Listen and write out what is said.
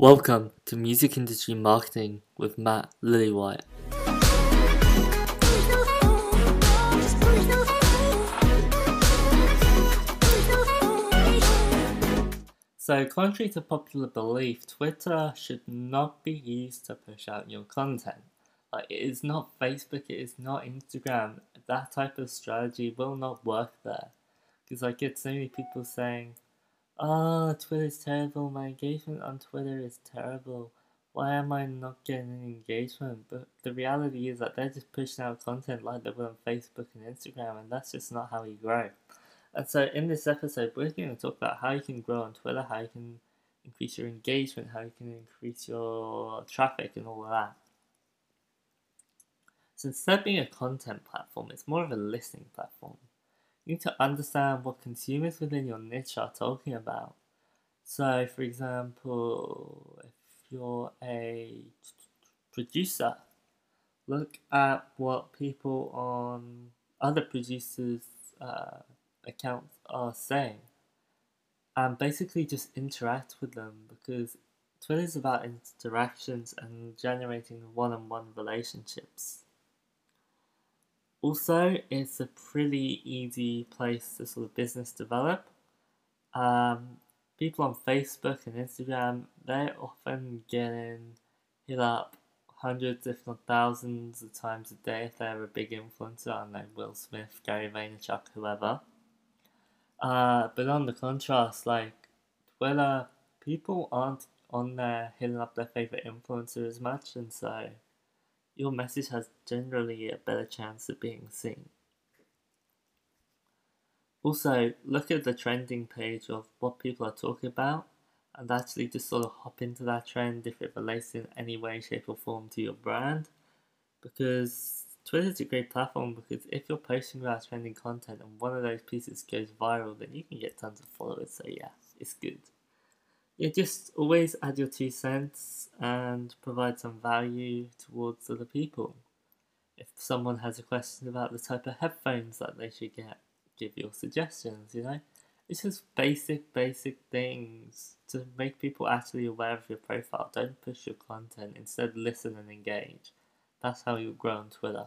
Welcome to Music Industry Marketing with Matt Lillywhite. So, contrary to popular belief, Twitter should not be used to push out your content. Like, it is not Facebook, it is not Instagram. That type of strategy will not work there. Because I get so many people saying, Ah, oh, Twitter's terrible. My engagement on Twitter is terrible. Why am I not getting engagement? But the reality is that they're just pushing out content like they would on Facebook and Instagram, and that's just not how you grow. And so, in this episode, we're going to talk about how you can grow on Twitter, how you can increase your engagement, how you can increase your traffic, and all of that. So, instead of being a content platform, it's more of a listening platform need to understand what consumers within your niche are talking about. So, for example, if you're a producer, look at what people on other producers' uh, accounts are saying and basically just interact with them because Twitter is about interactions and generating one on one relationships. Also, it's a pretty easy place to sort of business develop. Um, people on Facebook and Instagram, they're often getting hit up hundreds, if not thousands, of times a day if they're a big influencer, I know Will Smith, Gary Vaynerchuk, whoever. Uh, but on the contrast, like Twitter, people aren't on there hitting up their favorite influencer as much, and so your message has generally a better chance of being seen. Also, look at the trending page of what people are talking about and actually just sort of hop into that trend if it relates in any way, shape, or form to your brand. Because Twitter is a great platform because if you're posting about trending content and one of those pieces goes viral, then you can get tons of followers. So, yeah, it's good yeah, just always add your two cents and provide some value towards other people. If someone has a question about the type of headphones that they should get, give your suggestions, you know? It's just basic, basic things to make people actually aware of your profile. Don't push your content, instead, listen and engage. That's how you'll grow on Twitter.